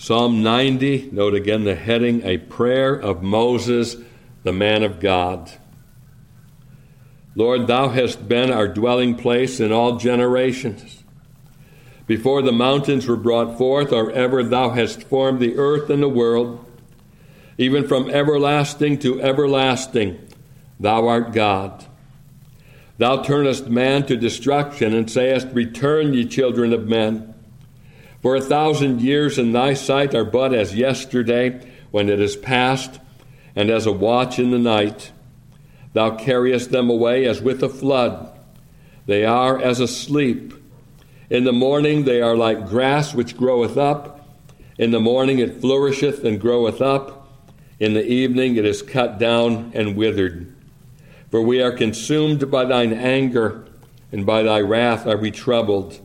Psalm 90, note again the heading A Prayer of Moses, the Man of God. Lord, thou hast been our dwelling place in all generations. Before the mountains were brought forth, or ever thou hast formed the earth and the world, even from everlasting to everlasting, thou art God. Thou turnest man to destruction, and sayest, Return, ye children of men. For a thousand years in thy sight are but as yesterday, when it is past, and as a watch in the night. Thou carriest them away as with a flood. They are as asleep. In the morning they are like grass which groweth up. In the morning it flourisheth and groweth up. In the evening it is cut down and withered. For we are consumed by thine anger, and by thy wrath are we troubled.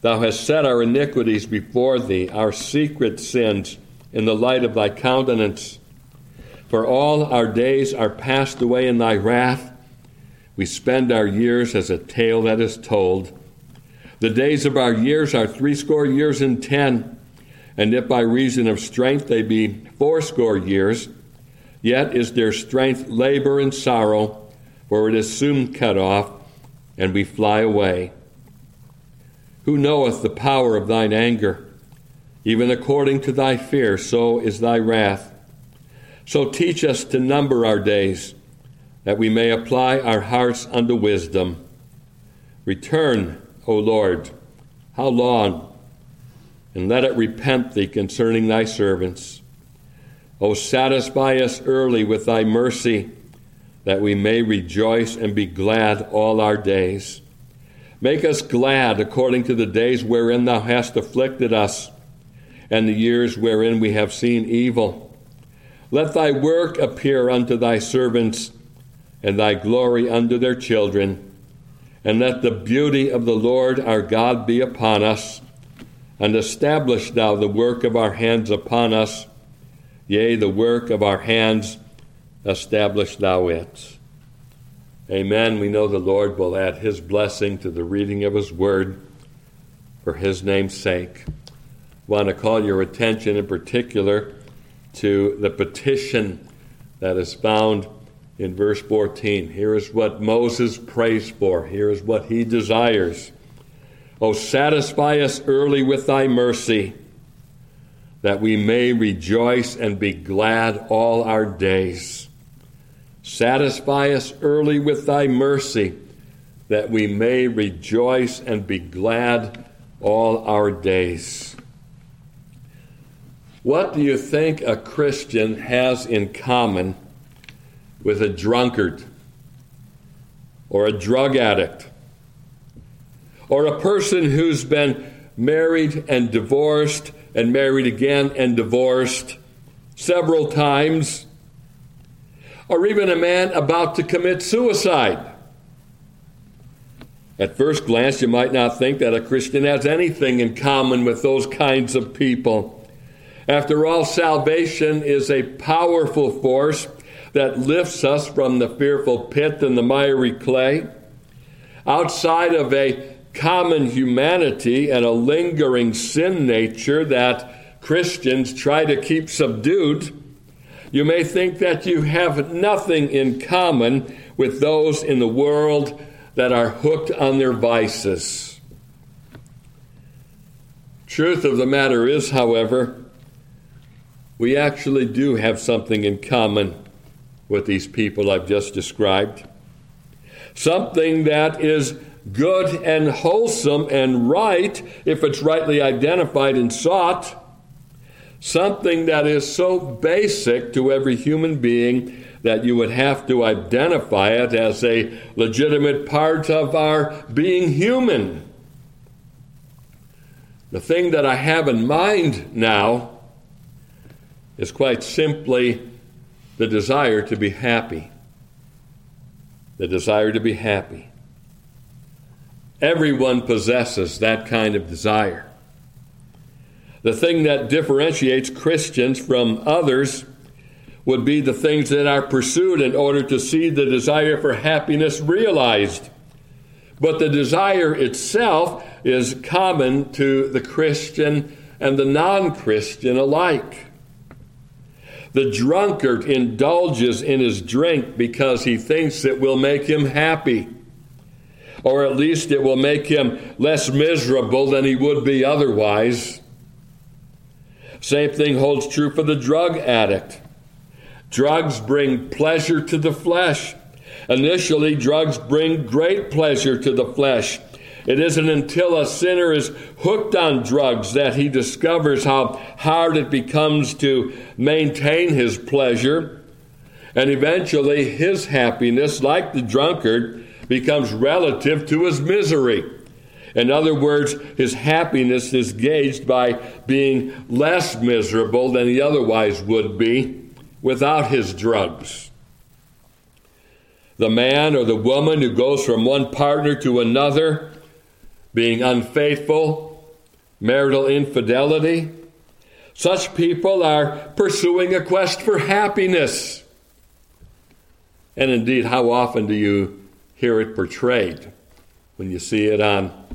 Thou hast set our iniquities before thee, our secret sins, in the light of thy countenance. For all our days are passed away in thy wrath. We spend our years as a tale that is told. The days of our years are threescore years and ten, and if by reason of strength they be fourscore years, yet is their strength labor and sorrow for it is soon cut off, and we fly away. Who knoweth the power of thine anger? Even according to thy fear, so is thy wrath. So teach us to number our days, that we may apply our hearts unto wisdom. Return, O Lord, how long? And let it repent thee concerning thy servants. O satisfy us early with thy mercy that we may rejoice and be glad all our days. Make us glad according to the days wherein thou hast afflicted us, and the years wherein we have seen evil. Let thy work appear unto thy servants, and thy glory unto their children. And let the beauty of the Lord our God be upon us, and establish thou the work of our hands upon us, yea, the work of our hands establish thou it. Amen. We know the Lord will add his blessing to the reading of his word for his name's sake. I want to call your attention in particular to the petition that is found in verse 14. Here is what Moses prays for. Here is what he desires. Oh, satisfy us early with thy mercy, that we may rejoice and be glad all our days. Satisfy us early with thy mercy, that we may rejoice and be glad all our days. What do you think a Christian has in common with a drunkard or a drug addict or a person who's been married and divorced and married again and divorced several times or even a man about to commit suicide. At first glance, you might not think that a Christian has anything in common with those kinds of people. After all, salvation is a powerful force that lifts us from the fearful pit and the miry clay. Outside of a common humanity and a lingering sin nature that Christians try to keep subdued, you may think that you have nothing in common with those in the world that are hooked on their vices. Truth of the matter is, however, we actually do have something in common with these people I've just described. Something that is good and wholesome and right if it's rightly identified and sought something that is so basic to every human being that you would have to identify it as a legitimate part of our being human. The thing that I have in mind now is quite simply the desire to be happy. The desire to be happy. Everyone possesses that kind of desire. The thing that differentiates Christians from others would be the things that are pursued in order to see the desire for happiness realized. But the desire itself is common to the Christian and the non Christian alike. The drunkard indulges in his drink because he thinks it will make him happy, or at least it will make him less miserable than he would be otherwise. Same thing holds true for the drug addict. Drugs bring pleasure to the flesh. Initially, drugs bring great pleasure to the flesh. It isn't until a sinner is hooked on drugs that he discovers how hard it becomes to maintain his pleasure. And eventually, his happiness, like the drunkard, becomes relative to his misery. In other words, his happiness is gauged by being less miserable than he otherwise would be without his drugs. The man or the woman who goes from one partner to another, being unfaithful, marital infidelity, such people are pursuing a quest for happiness. And indeed, how often do you hear it portrayed when you see it on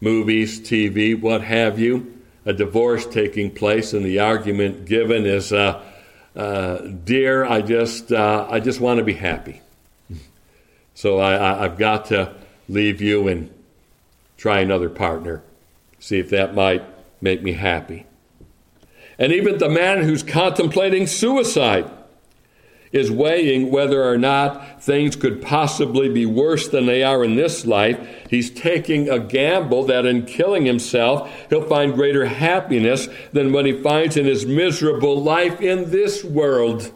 movies, TV, what have you? A divorce taking place, and the argument given is, uh, uh, "Dear, I just, uh, I just want to be happy, so I, I've got to leave you and try another partner, see if that might make me happy." And even the man who's contemplating suicide is weighing whether or not things could possibly be worse than they are in this life. He's taking a gamble that in killing himself, he'll find greater happiness than what he finds in his miserable life in this world.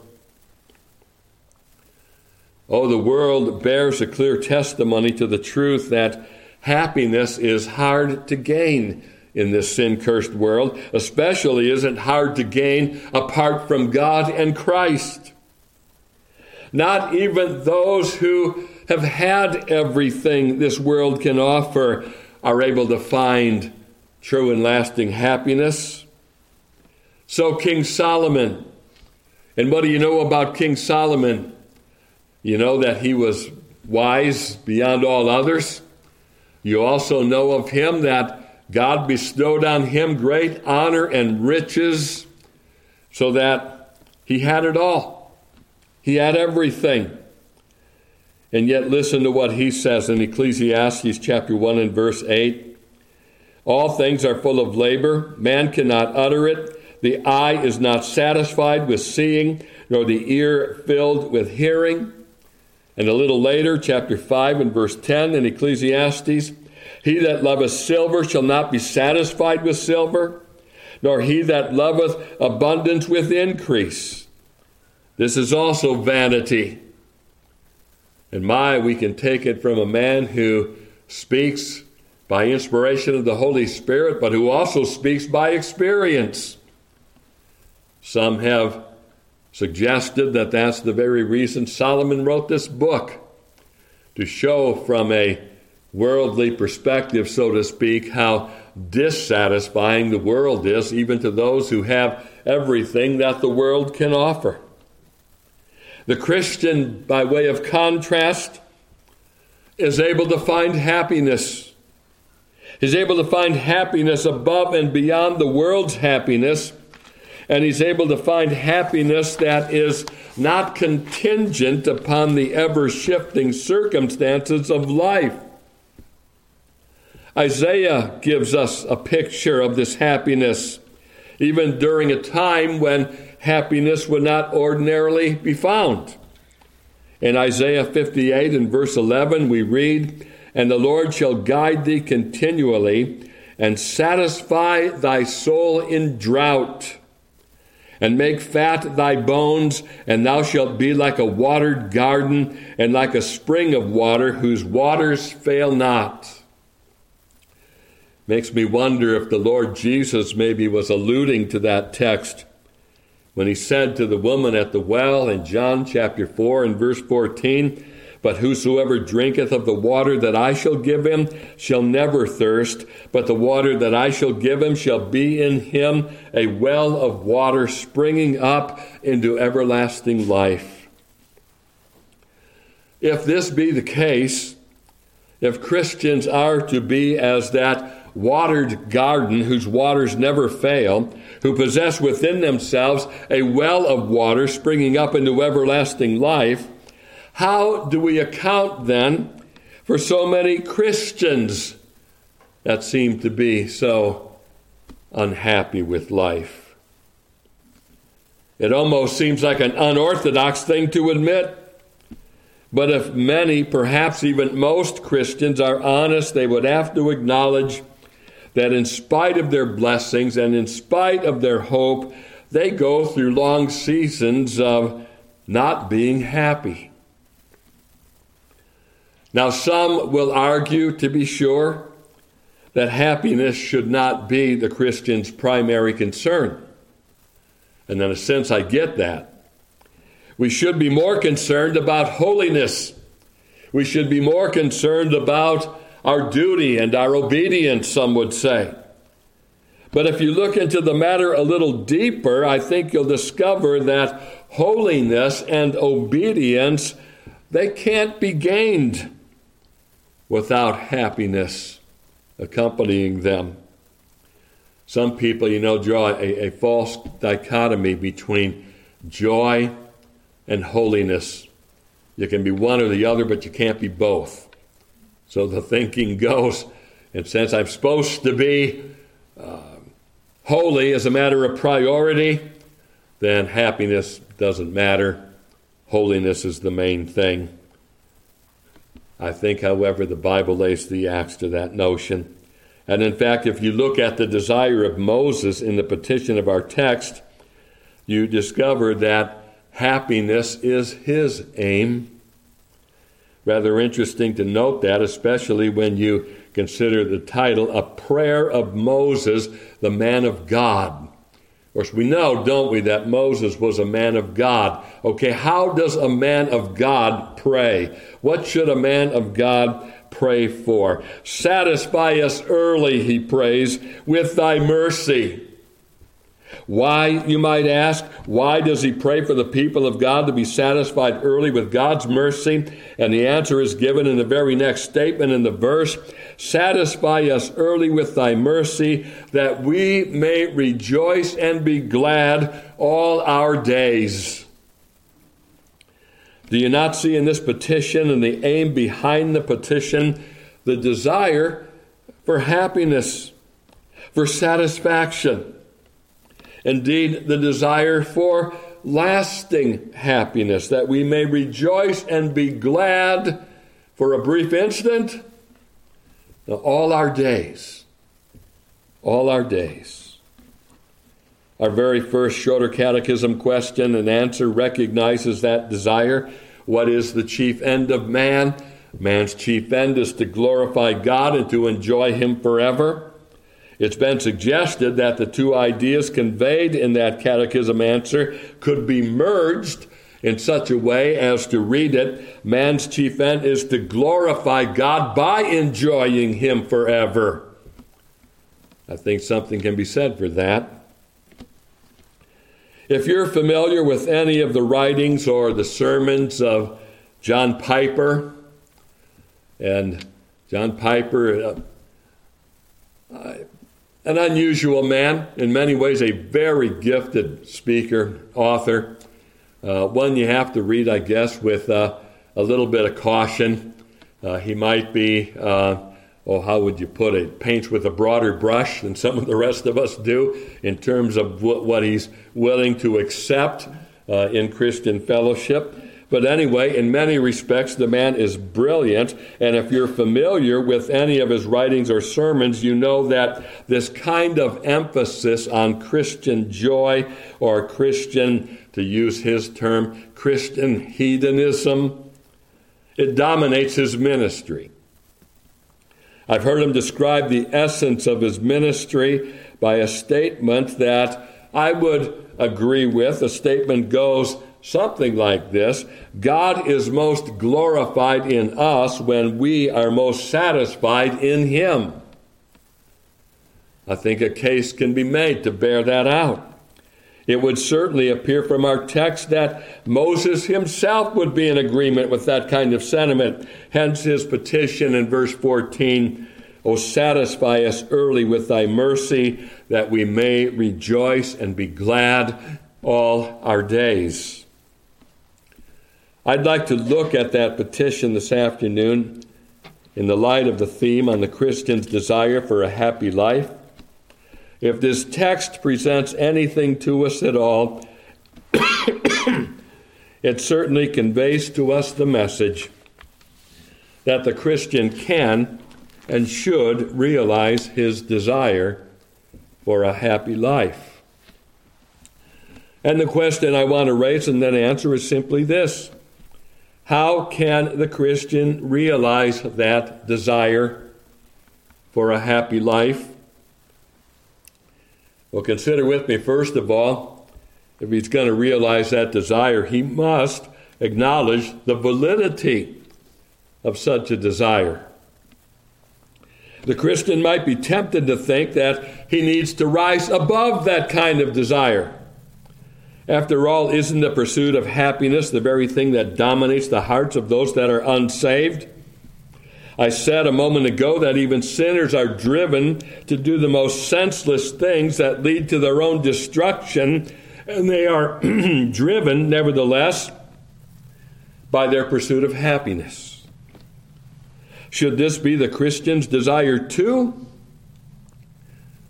Oh, the world bears a clear testimony to the truth that happiness is hard to gain in this sin cursed world, especially isn't hard to gain apart from God and Christ. Not even those who have had everything this world can offer are able to find true and lasting happiness. So, King Solomon, and what do you know about King Solomon? You know that he was wise beyond all others. You also know of him that God bestowed on him great honor and riches so that he had it all. He had everything. And yet, listen to what he says in Ecclesiastes chapter 1 and verse 8. All things are full of labor, man cannot utter it. The eye is not satisfied with seeing, nor the ear filled with hearing. And a little later, chapter 5 and verse 10 in Ecclesiastes He that loveth silver shall not be satisfied with silver, nor he that loveth abundance with increase. This is also vanity. And my, we can take it from a man who speaks by inspiration of the Holy Spirit, but who also speaks by experience. Some have suggested that that's the very reason Solomon wrote this book to show from a worldly perspective, so to speak, how dissatisfying the world is, even to those who have everything that the world can offer. The Christian, by way of contrast, is able to find happiness. He's able to find happiness above and beyond the world's happiness. And he's able to find happiness that is not contingent upon the ever shifting circumstances of life. Isaiah gives us a picture of this happiness, even during a time when happiness would not ordinarily be found. In Isaiah 58 and verse 11, we read, And the Lord shall guide thee continually and satisfy thy soul in drought and make fat thy bones, and thou shalt be like a watered garden and like a spring of water whose waters fail not. Makes me wonder if the Lord Jesus maybe was alluding to that text when he said to the woman at the well in John chapter 4 and verse 14, But whosoever drinketh of the water that I shall give him shall never thirst, but the water that I shall give him shall be in him a well of water springing up into everlasting life. If this be the case, if Christians are to be as that watered garden whose waters never fail, who possess within themselves a well of water springing up into everlasting life, how do we account then for so many Christians that seem to be so unhappy with life? It almost seems like an unorthodox thing to admit. But if many, perhaps even most Christians are honest, they would have to acknowledge that in spite of their blessings and in spite of their hope, they go through long seasons of not being happy. Now, some will argue, to be sure, that happiness should not be the Christian's primary concern. And in a sense, I get that. We should be more concerned about holiness. We should be more concerned about our duty and our obedience, some would say. But if you look into the matter a little deeper, I think you'll discover that holiness and obedience they can't be gained without happiness accompanying them. Some people, you know, draw a, a false dichotomy between joy and holiness. You can be one or the other, but you can't be both. So the thinking goes, and since I'm supposed to be uh, holy as a matter of priority, then happiness doesn't matter. Holiness is the main thing. I think, however, the Bible lays the axe to that notion. And in fact, if you look at the desire of Moses in the petition of our text, you discover that happiness is his aim. Rather interesting to note that, especially when you consider the title, A Prayer of Moses, the Man of God. Of course, we know, don't we, that Moses was a man of God. Okay, how does a man of God pray? What should a man of God pray for? Satisfy us early, he prays, with thy mercy. Why, you might ask, why does he pray for the people of God to be satisfied early with God's mercy? And the answer is given in the very next statement in the verse Satisfy us early with thy mercy, that we may rejoice and be glad all our days. Do you not see in this petition and the aim behind the petition the desire for happiness, for satisfaction? Indeed, the desire for lasting happiness, that we may rejoice and be glad for a brief instant, all our days. All our days. Our very first Shorter Catechism question and answer recognizes that desire. What is the chief end of man? Man's chief end is to glorify God and to enjoy Him forever. It's been suggested that the two ideas conveyed in that catechism answer could be merged in such a way as to read it man's chief end is to glorify God by enjoying Him forever. I think something can be said for that. If you're familiar with any of the writings or the sermons of John Piper, and John Piper, uh, an unusual man, in many ways, a very gifted speaker, author. Uh, one you have to read, I guess, with uh, a little bit of caution. Uh, he might be, uh, oh, how would you put it, paints with a broader brush than some of the rest of us do in terms of what, what he's willing to accept uh, in Christian fellowship. But anyway, in many respects, the man is brilliant. And if you're familiar with any of his writings or sermons, you know that this kind of emphasis on Christian joy or Christian, to use his term, Christian hedonism, it dominates his ministry. I've heard him describe the essence of his ministry by a statement that I would agree with. The statement goes, something like this God is most glorified in us when we are most satisfied in Him. I think a case can be made to bear that out. It would certainly appear from our text that Moses himself would be in agreement with that kind of sentiment. Hence his petition in verse 14 O satisfy us early with thy mercy, that we may rejoice and be glad all our days. I'd like to look at that petition this afternoon in the light of the theme on the Christian's desire for a happy life. If this text presents anything to us at all, it certainly conveys to us the message that the Christian can and should realize his desire for a happy life. And the question I want to raise and then answer is simply this How can the Christian realize that desire for a happy life? Well, consider with me, first of all, if he's going to realize that desire, he must acknowledge the validity of such a desire. The Christian might be tempted to think that he needs to rise above that kind of desire. After all, isn't the pursuit of happiness the very thing that dominates the hearts of those that are unsaved? I said a moment ago that even sinners are driven to do the most senseless things that lead to their own destruction, and they are driven, nevertheless, by their pursuit of happiness. Should this be the Christian's desire too?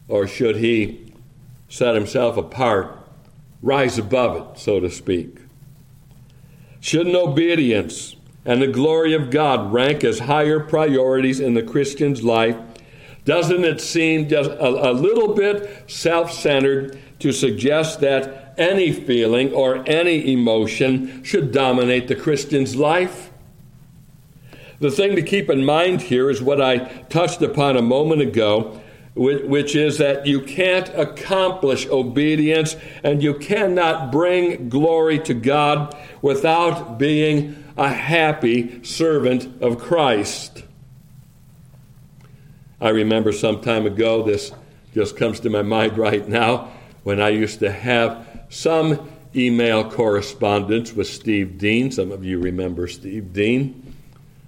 Or should he set himself apart, rise above it, so to speak? Shouldn't obedience and the glory of God rank as higher priorities in the Christian's life? Doesn't it seem just a, a little bit self centered to suggest that any feeling or any emotion should dominate the Christian's life? The thing to keep in mind here is what I touched upon a moment ago, which is that you can't accomplish obedience and you cannot bring glory to God without being a happy servant of Christ. I remember some time ago, this just comes to my mind right now, when I used to have some email correspondence with Steve Dean. Some of you remember Steve Dean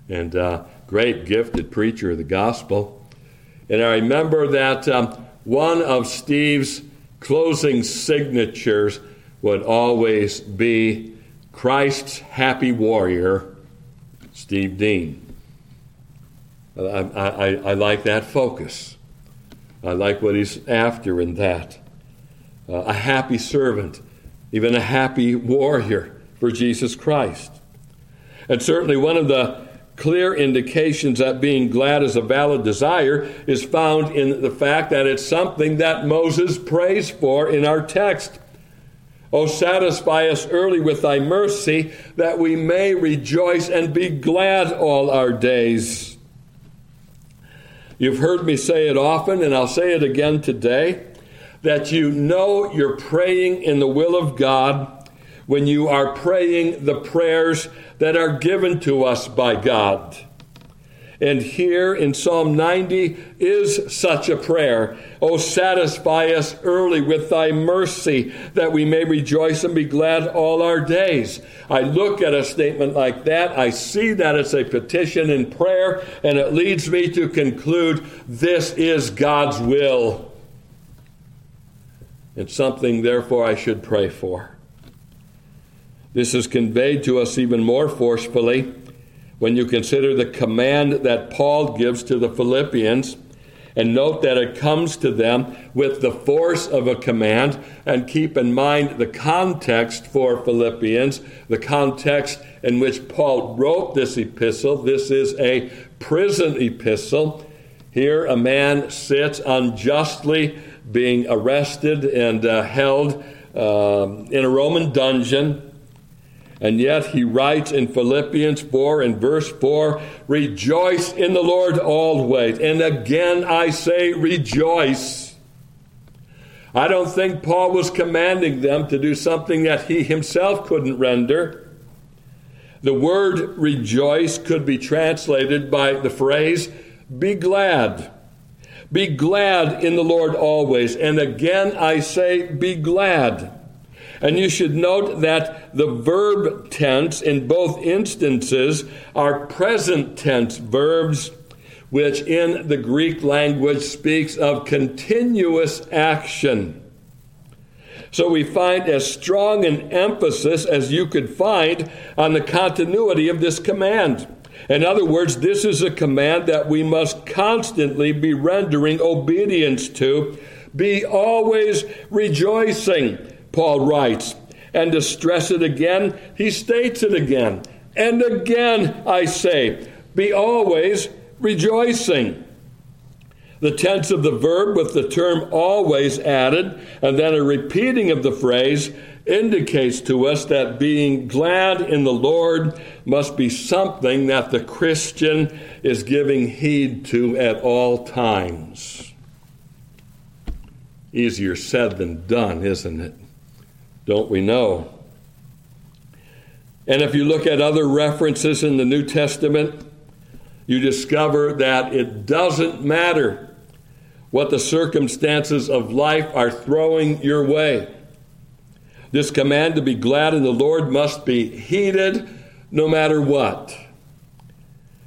and uh, great gifted preacher of the gospel. And I remember that um, one of Steve's closing signatures would always be Christ's happy warrior, Steve Dean. I, I, I like that focus. I like what he's after in that. Uh, a happy servant, even a happy warrior for Jesus Christ. And certainly one of the clear indications that being glad is a valid desire is found in the fact that it's something that Moses prays for in our text. Oh, satisfy us early with thy mercy, that we may rejoice and be glad all our days. You've heard me say it often, and I'll say it again today that you know you're praying in the will of God when you are praying the prayers that are given to us by God. And here in Psalm 90 is such a prayer. Oh, satisfy us early with thy mercy, that we may rejoice and be glad all our days. I look at a statement like that, I see that it's a petition in prayer, and it leads me to conclude this is God's will. It's something, therefore, I should pray for. This is conveyed to us even more forcefully when you consider the command that Paul gives to the Philippians. And note that it comes to them with the force of a command. And keep in mind the context for Philippians, the context in which Paul wrote this epistle. This is a prison epistle. Here, a man sits unjustly being arrested and uh, held uh, in a Roman dungeon. And yet he writes in Philippians 4 and verse 4 Rejoice in the Lord always. And again I say, rejoice. I don't think Paul was commanding them to do something that he himself couldn't render. The word rejoice could be translated by the phrase, be glad. Be glad in the Lord always. And again I say, be glad. And you should note that the verb tense in both instances are present tense verbs which in the Greek language speaks of continuous action. So we find as strong an emphasis as you could find on the continuity of this command. In other words, this is a command that we must constantly be rendering obedience to. Be always rejoicing, Paul writes. And to stress it again, he states it again. And again, I say, be always rejoicing. The tense of the verb with the term always added, and then a repeating of the phrase, indicates to us that being glad in the Lord must be something that the Christian is giving heed to at all times. Easier said than done, isn't it? Don't we know? And if you look at other references in the New Testament, you discover that it doesn't matter what the circumstances of life are throwing your way. This command to be glad in the Lord must be heeded no matter what.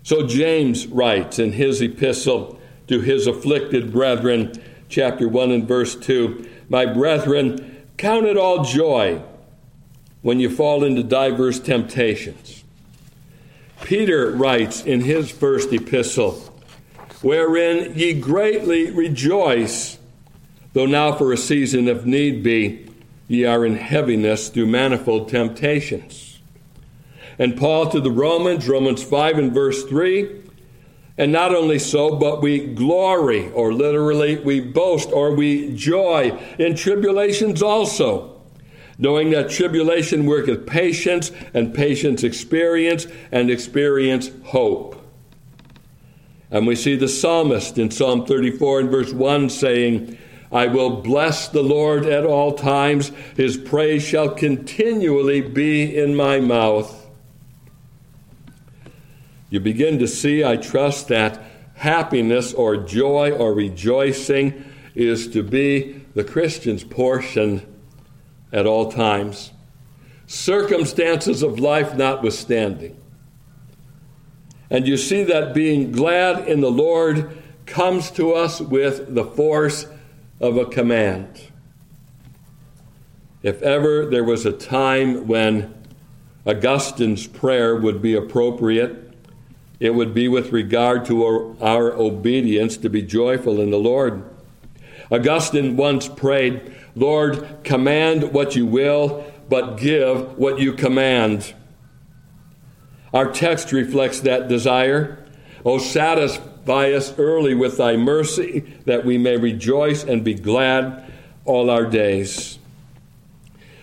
So James writes in his epistle to his afflicted brethren, chapter 1 and verse 2 My brethren, count it all joy when you fall into diverse temptations. Peter writes in his first epistle, wherein ye greatly rejoice, though now for a season, if need be, ye are in heaviness through manifold temptations. And Paul to the Romans, Romans 5 and verse 3, and not only so, but we glory, or literally we boast, or we joy in tribulations also, knowing that tribulation worketh patience, and patience experience, and experience hope. And we see the psalmist in Psalm 34 and verse 1 saying, I will bless the Lord at all times. His praise shall continually be in my mouth. You begin to see, I trust, that happiness or joy or rejoicing is to be the Christian's portion at all times, circumstances of life notwithstanding. And you see that being glad in the Lord comes to us with the force of a command. If ever there was a time when Augustine's prayer would be appropriate, it would be with regard to our, our, obedience to be joyful in the Lord. Augustine once prayed, Lord, command what you will, but give what you command. Our text reflects that desire. Oh, satisfy us early with thy mercy, that we may rejoice and be glad all our days.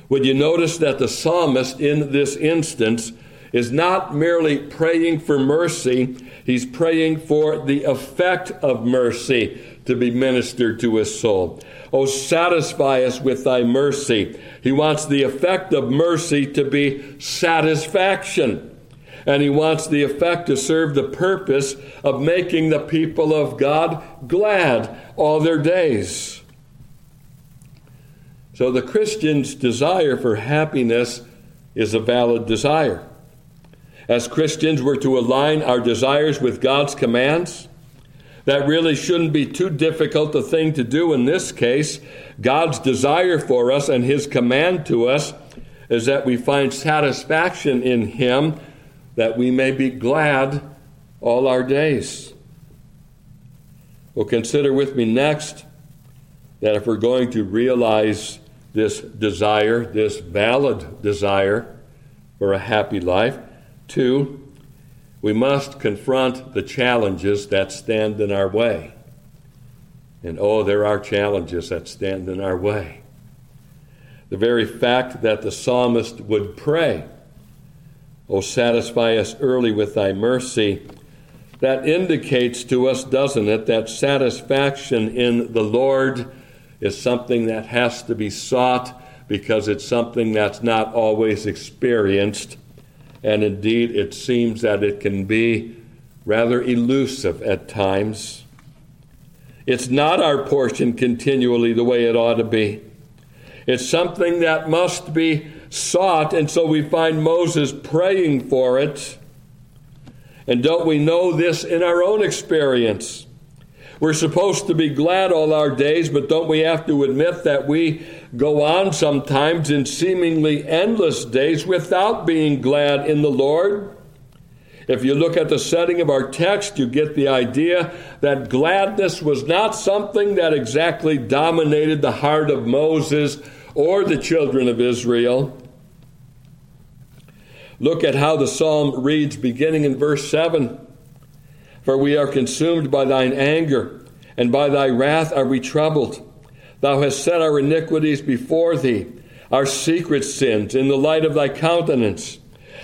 Would you notice that the psalmist in this instance is not merely praying for mercy, he's praying for the effect of mercy to be ministered to his soul. Oh, satisfy us with thy mercy. He wants the effect of mercy to be satisfaction and he wants the effect to serve the purpose of making the people of God glad all their days. So the Christian's desire for happiness is a valid desire. As Christians, we're to align our desires with God's commands. That really shouldn't be too difficult a thing to do in this case. God's desire for us and His command to us is that we find satisfaction in Him that we may be glad all our days. Well, consider with me next that if we're going to realize this desire, this valid desire for a happy life, two, we must confront the challenges that stand in our way. And oh, there are challenges that stand in our way. The very fact that the psalmist would pray O satisfy us early with thy mercy. That indicates to us, doesn't it, that satisfaction in the Lord is something that has to be sought because it's something that's not always experienced. And indeed, it seems that it can be rather elusive at times. It's not our portion continually the way it ought to be. It's something that must be sought, and so we find Moses praying for it. And don't we know this in our own experience? We're supposed to be glad all our days, but don't we have to admit that we go on sometimes in seemingly endless days without being glad in the Lord? If you look at the setting of our text, you get the idea that gladness was not something that exactly dominated the heart of Moses or the children of Israel. Look at how the psalm reads beginning in verse 7 For we are consumed by thine anger, and by thy wrath are we troubled. Thou hast set our iniquities before thee, our secret sins in the light of thy countenance.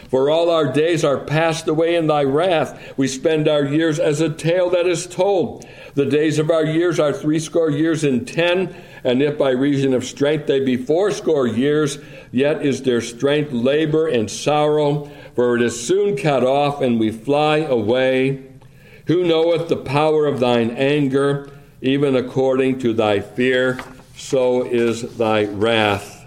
For all our days are passed away in thy wrath. We spend our years as a tale that is told. The days of our years are threescore years and ten, and if by reason of strength they be fourscore years, yet is their strength labor and sorrow, for it is soon cut off, and we fly away. Who knoweth the power of thine anger, even according to thy fear, so is thy wrath.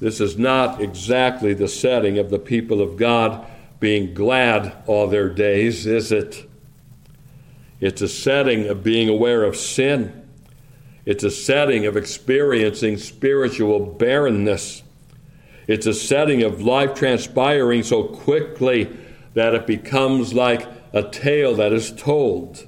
This is not exactly the setting of the people of God being glad all their days, is it? It's a setting of being aware of sin it's a setting of experiencing spiritual barrenness. It's a setting of life transpiring so quickly that it becomes like a tale that is told.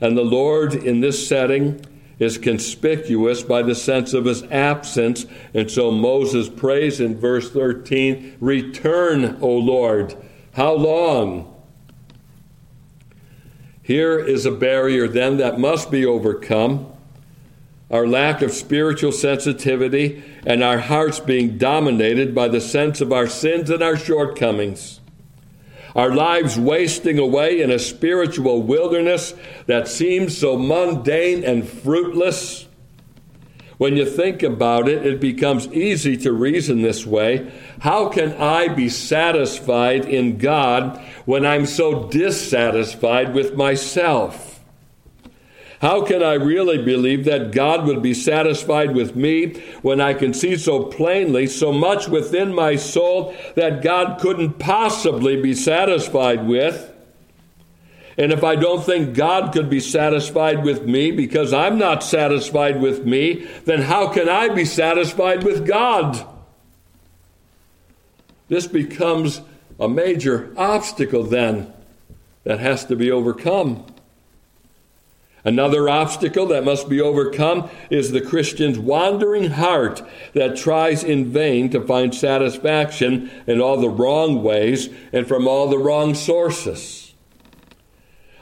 And the Lord in this setting is conspicuous by the sense of his absence. And so Moses prays in verse 13 Return, O Lord. How long? Here is a barrier then that must be overcome our lack of spiritual sensitivity, and our hearts being dominated by the sense of our sins and our shortcomings. Our lives wasting away in a spiritual wilderness that seems so mundane and fruitless. When you think about it, it becomes easy to reason this way. How can I be satisfied in God when I'm so dissatisfied with myself? How can I really believe that God would be satisfied with me when I can see so plainly so much within my soul that God couldn't possibly be satisfied with? And if I don't think God could be satisfied with me because I'm not satisfied with me, then how can I be satisfied with God? This becomes a major obstacle then that has to be overcome. Another obstacle that must be overcome is the Christian's wandering heart that tries in vain to find satisfaction in all the wrong ways and from all the wrong sources.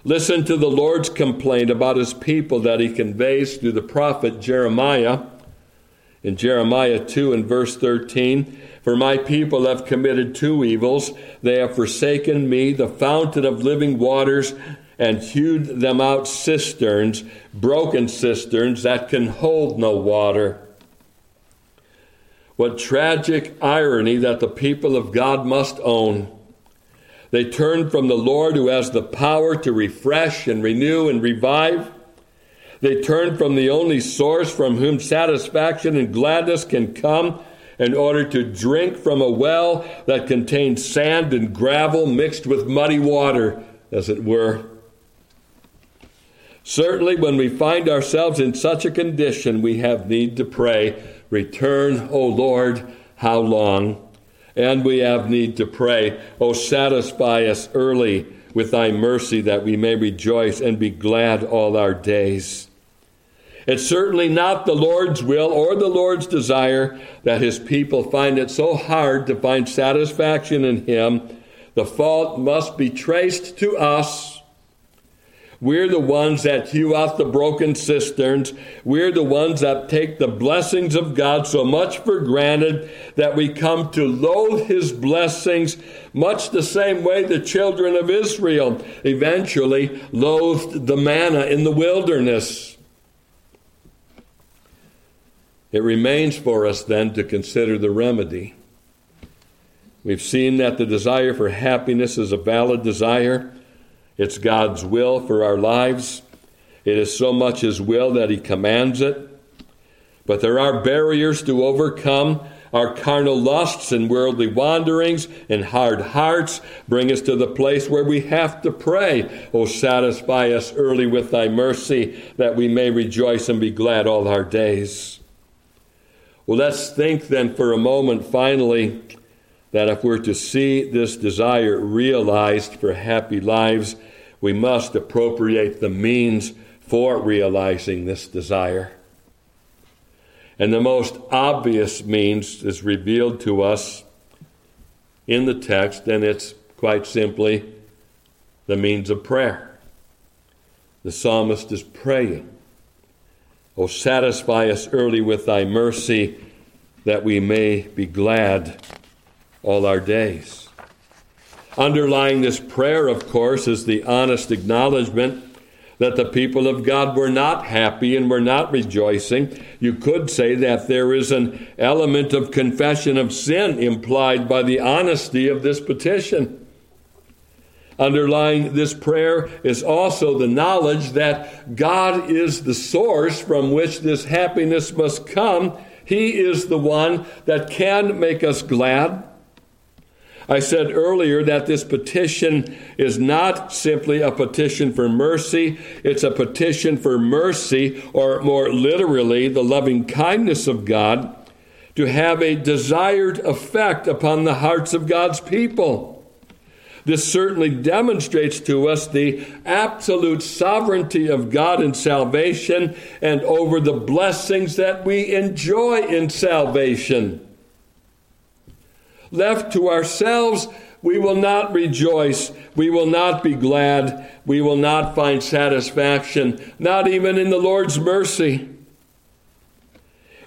Listen to the Lord's complaint about his people that he conveys through the prophet Jeremiah. In Jeremiah 2 and verse 13, for my people have committed two evils. They have forsaken me, the fountain of living waters, and hewed them out cisterns, broken cisterns that can hold no water. What tragic irony that the people of God must own. They turn from the Lord who has the power to refresh and renew and revive. They turn from the only source from whom satisfaction and gladness can come in order to drink from a well that contains sand and gravel mixed with muddy water, as it were. Certainly, when we find ourselves in such a condition, we have need to pray, Return, O Lord, how long? And we have need to pray, O satisfy us early with thy mercy that we may rejoice and be glad all our days. It's certainly not the Lord's will or the Lord's desire that his people find it so hard to find satisfaction in him. The fault must be traced to us we're the ones that hew out the broken cisterns. We're the ones that take the blessings of God so much for granted that we come to loathe His blessings, much the same way the children of Israel eventually loathed the manna in the wilderness. It remains for us then to consider the remedy. We've seen that the desire for happiness is a valid desire. It's God's will for our lives. It is so much His will that He commands it. But there are barriers to overcome, our carnal lusts and worldly wanderings and hard hearts bring us to the place where we have to pray, Oh, satisfy us early with thy mercy, that we may rejoice and be glad all our days. Well, let's think then for a moment, finally, that if we're to see this desire realized for happy lives, we must appropriate the means for realizing this desire. And the most obvious means is revealed to us in the text, and it's quite simply the means of prayer. The psalmist is praying. Oh, satisfy us early with thy mercy, that we may be glad all our days. Underlying this prayer, of course, is the honest acknowledgement that the people of God were not happy and were not rejoicing. You could say that there is an element of confession of sin implied by the honesty of this petition. Underlying this prayer is also the knowledge that God is the source from which this happiness must come. He is the one that can make us glad. I said earlier that this petition is not simply a petition for mercy, it's a petition for mercy, or more literally, the loving kindness of God, to have a desired effect upon the hearts of God's people. This certainly demonstrates to us the absolute sovereignty of God in salvation and over the blessings that we enjoy in salvation. Left to ourselves, we will not rejoice. We will not be glad. We will not find satisfaction, not even in the Lord's mercy.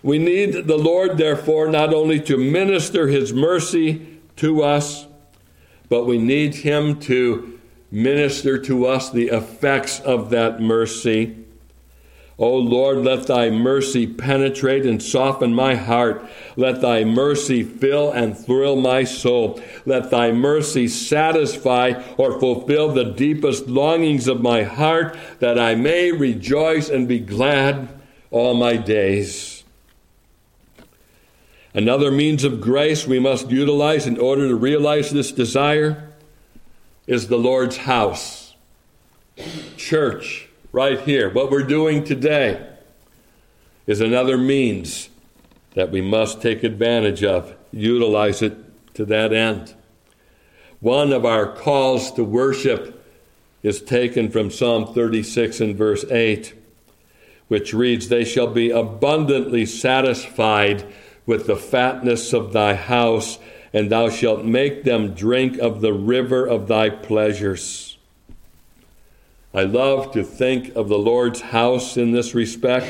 We need the Lord, therefore, not only to minister His mercy to us, but we need Him to minister to us the effects of that mercy. O Lord, let thy mercy penetrate and soften my heart. Let thy mercy fill and thrill my soul. Let thy mercy satisfy or fulfill the deepest longings of my heart, that I may rejoice and be glad all my days. Another means of grace we must utilize in order to realize this desire is the Lord's house, church right here. What we're doing today is another means that we must take advantage of, utilize it to that end. One of our calls to worship is taken from Psalm 36 and verse 8, which reads, They shall be abundantly satisfied with the fatness of thy house, and thou shalt make them drink of the river of thy pleasures. I love to think of the Lord's house in this respect.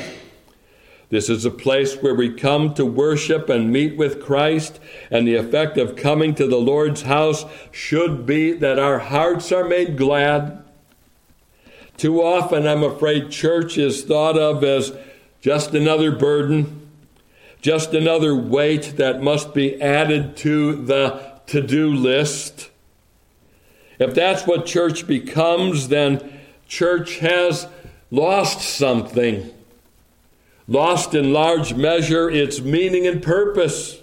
This is a place where we come to worship and meet with Christ, and the effect of coming to the Lord's house should be that our hearts are made glad. Too often, I'm afraid, church is thought of as just another burden, just another weight that must be added to the to do list. If that's what church becomes, then church has lost something, lost in large measure its meaning and purpose.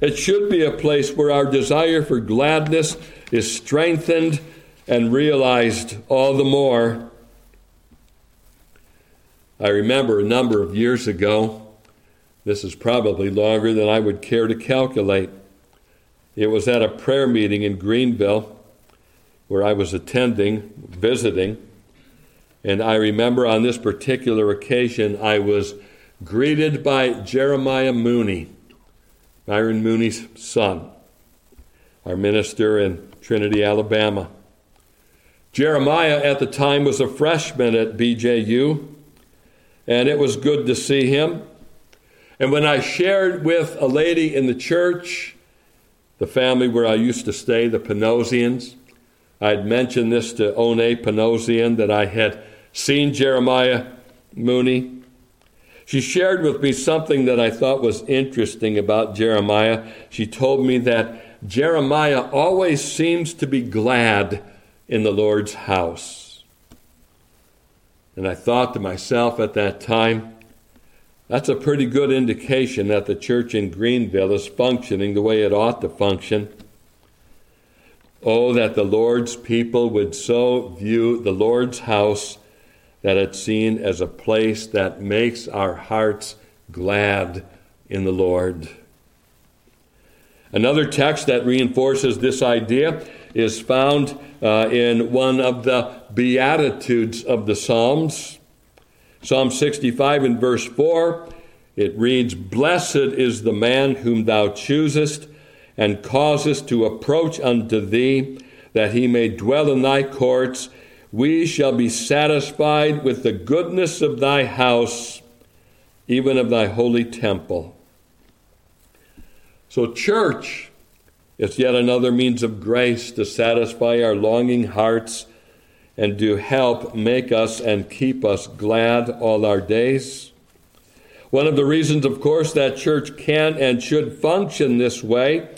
It should be a place where our desire for gladness is strengthened and realized all the more. I remember a number of years ago, this is probably longer than I would care to calculate. It was at a prayer meeting in Greenville where I was attending, visiting. And I remember on this particular occasion, I was greeted by Jeremiah Mooney, Byron Mooney's son, our minister in Trinity, Alabama. Jeremiah at the time was a freshman at BJU, and it was good to see him. And when I shared with a lady in the church, the family where I used to stay, the Panosians, I had mentioned this to One Panosian that I had seen Jeremiah Mooney. She shared with me something that I thought was interesting about Jeremiah. She told me that Jeremiah always seems to be glad in the Lord's house. And I thought to myself at that time, That's a pretty good indication that the church in Greenville is functioning the way it ought to function. Oh, that the Lord's people would so view the Lord's house that it's seen as a place that makes our hearts glad in the Lord. Another text that reinforces this idea is found uh, in one of the Beatitudes of the Psalms. Psalm 65 in verse 4, it reads, Blessed is the man whom thou choosest and cause us to approach unto thee, that he may dwell in thy courts. We shall be satisfied with the goodness of thy house, even of thy holy temple. So, church is yet another means of grace to satisfy our longing hearts and to help make us and keep us glad all our days. One of the reasons, of course, that church can and should function this way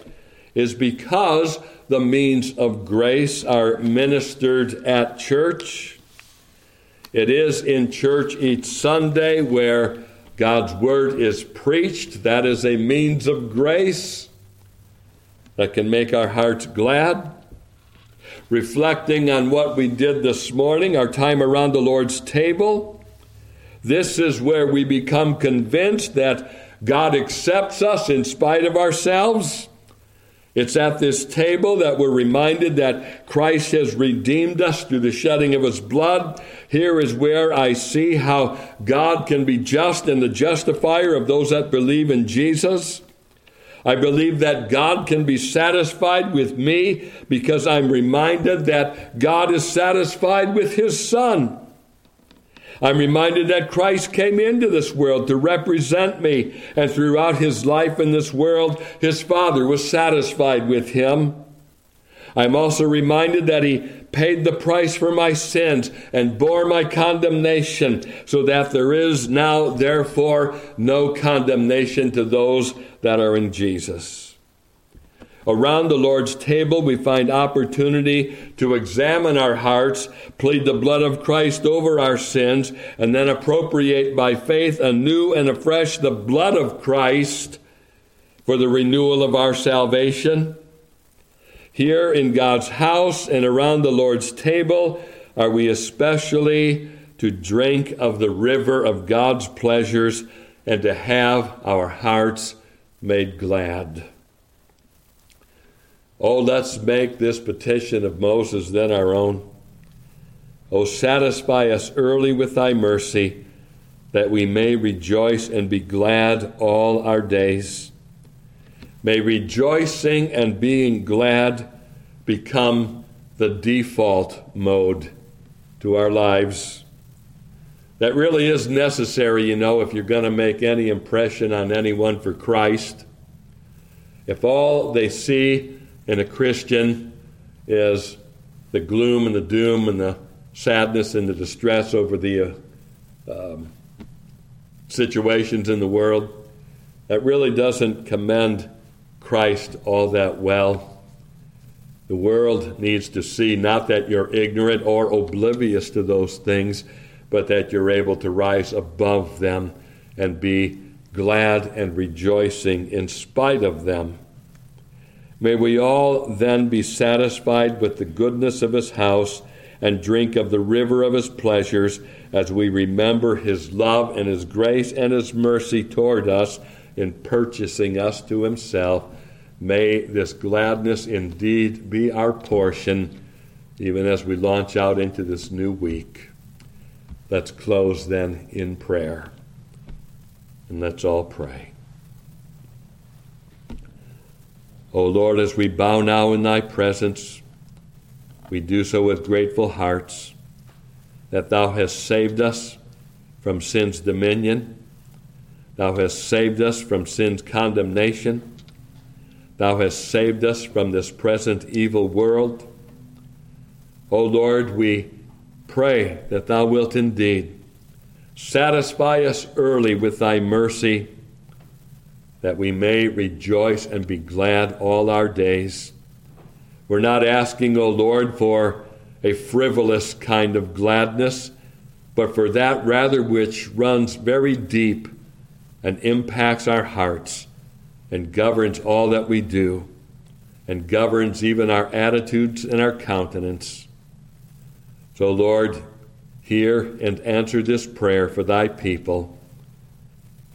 is because the means of grace are ministered at church. It is in church each Sunday where God's word is preached. That is a means of grace that can make our hearts glad. Reflecting on what we did this morning, our time around the Lord's table, this is where we become convinced that God accepts us in spite of ourselves it's at this table that we're reminded that Christ has redeemed us through the shedding of his blood. Here is where I see how God can be just and the justifier of those that believe in Jesus. I believe that God can be satisfied with me because I'm reminded that God is satisfied with his Son. I'm reminded that Christ came into this world to represent me, and throughout his life in this world, his Father was satisfied with him. I'm also reminded that he paid the price for my sins and bore my condemnation, so that there is now, therefore, no condemnation to those that are in Jesus. Around the Lord's table, we find opportunity to examine our hearts, plead the blood of Christ over our sins, and then appropriate by faith anew and afresh the blood of Christ for the renewal of our salvation. Here in God's house and around the Lord's table, are we especially to drink of the river of God's pleasures and to have our hearts made glad. Oh, let's make this petition of Moses then our own. Oh, satisfy us early with thy mercy, that we may rejoice and be glad all our days. May rejoicing and being glad become the default mode to our lives. That really is necessary, you know, if you're going to make any impression on anyone for Christ. If all they see in a Christian is the gloom and the doom and the sadness and the distress over the uh, um, situations in the world. That really doesn't commend Christ all that well. The world needs to see not that you're ignorant or oblivious to those things, but that you're able to rise above them and be glad and rejoicing in spite of them. May we all then be satisfied with the goodness of his house and drink of the river of his pleasures as we remember his love and his grace and his mercy toward us in purchasing us to himself. May this gladness indeed be our portion, even as we launch out into this new week. Let's close then in prayer. And let's all pray. O Lord, as we bow now in thy presence, we do so with grateful hearts that thou hast saved us from sin's dominion. Thou hast saved us from sin's condemnation. Thou hast saved us from this present evil world. O Lord, we pray that thou wilt indeed satisfy us early with thy mercy that we may rejoice and be glad all our days. We're not asking, O Lord, for a frivolous kind of gladness, but for that rather which runs very deep and impacts our hearts and governs all that we do and governs even our attitudes and our countenance. So, Lord, hear and answer this prayer for thy people,